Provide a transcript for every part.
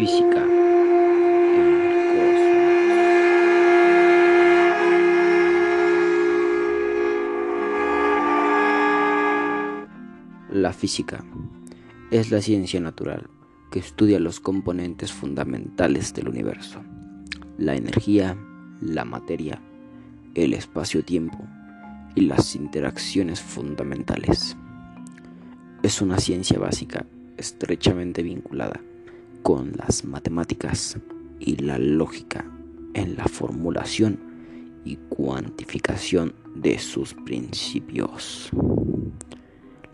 Física La física es la ciencia natural que estudia los componentes fundamentales del universo, la energía, la materia, el espacio-tiempo y las interacciones fundamentales. Es una ciencia básica estrechamente vinculada con las matemáticas y la lógica en la formulación y cuantificación de sus principios.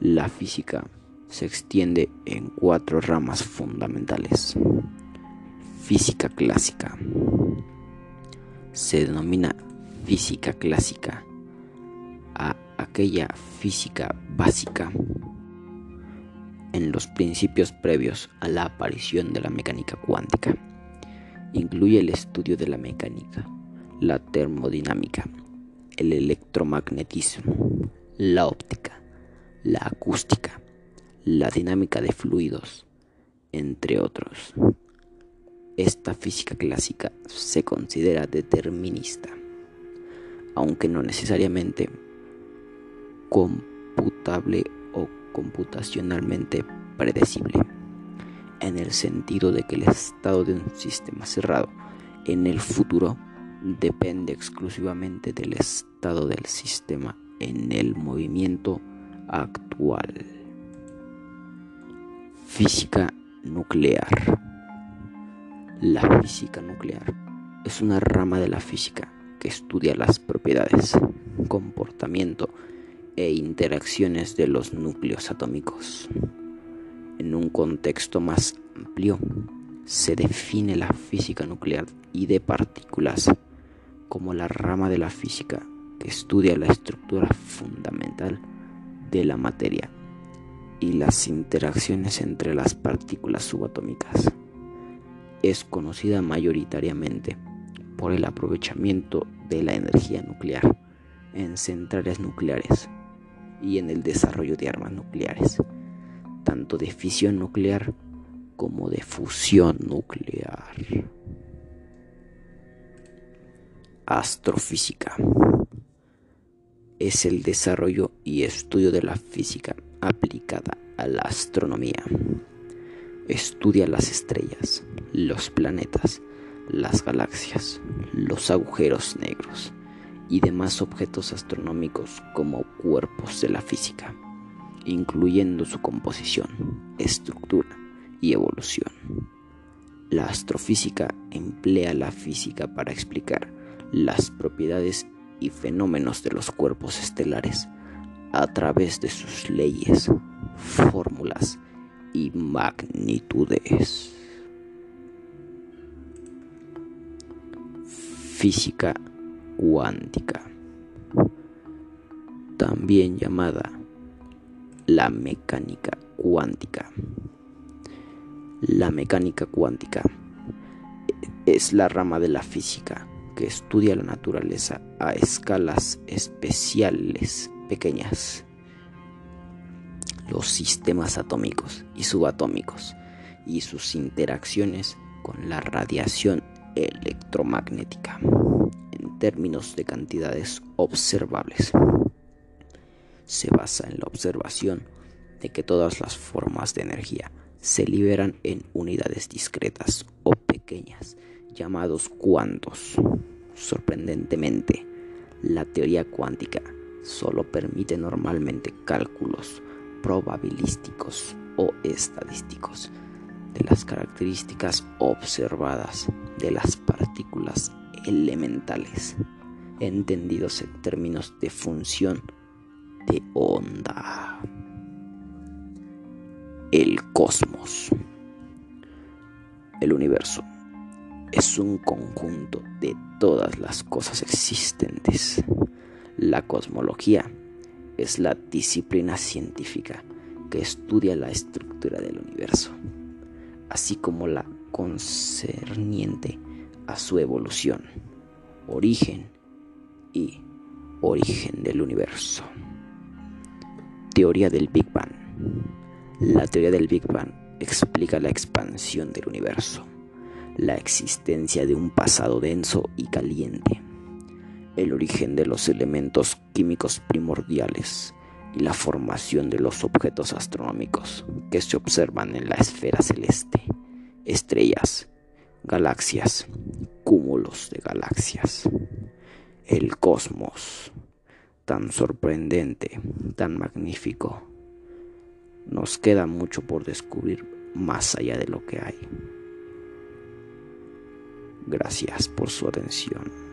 La física se extiende en cuatro ramas fundamentales. Física clásica. Se denomina física clásica a aquella física básica los principios previos a la aparición de la mecánica cuántica. Incluye el estudio de la mecánica, la termodinámica, el electromagnetismo, la óptica, la acústica, la dinámica de fluidos, entre otros. Esta física clásica se considera determinista, aunque no necesariamente computable computacionalmente predecible, en el sentido de que el estado de un sistema cerrado en el futuro depende exclusivamente del estado del sistema en el movimiento actual. Física nuclear. La física nuclear es una rama de la física que estudia las propiedades, comportamiento e interacciones de los núcleos atómicos. En un contexto más amplio, se define la física nuclear y de partículas como la rama de la física que estudia la estructura fundamental de la materia y las interacciones entre las partículas subatómicas. Es conocida mayoritariamente por el aprovechamiento de la energía nuclear en centrales nucleares y en el desarrollo de armas nucleares, tanto de fisión nuclear como de fusión nuclear. Astrofísica es el desarrollo y estudio de la física aplicada a la astronomía. Estudia las estrellas, los planetas, las galaxias, los agujeros negros y demás objetos astronómicos como cuerpos de la física, incluyendo su composición, estructura y evolución. La astrofísica emplea la física para explicar las propiedades y fenómenos de los cuerpos estelares a través de sus leyes, fórmulas y magnitudes. Física cuántica, también llamada la mecánica cuántica. La mecánica cuántica es la rama de la física que estudia la naturaleza a escalas especiales pequeñas, los sistemas atómicos y subatómicos y sus interacciones con la radiación electromagnética términos de cantidades observables. Se basa en la observación de que todas las formas de energía se liberan en unidades discretas o pequeñas llamados cuantos. Sorprendentemente, la teoría cuántica solo permite normalmente cálculos probabilísticos o estadísticos de las características observadas de las partículas elementales, entendidos en términos de función de onda. El cosmos. El universo es un conjunto de todas las cosas existentes. La cosmología es la disciplina científica que estudia la estructura del universo, así como la concerniente a su evolución, origen y origen del universo. Teoría del Big Bang. La teoría del Big Bang explica la expansión del universo la existencia de un pasado denso y caliente, el origen de los elementos químicos primordiales y la formación de los objetos astronómicos que se observan en la esfera celeste, estrellas, galaxias, cúmulos de galaxias, el cosmos, tan sorprendente, tan magnífico. Nos queda mucho por descubrir más allá de lo que hay. Gracias por su atención.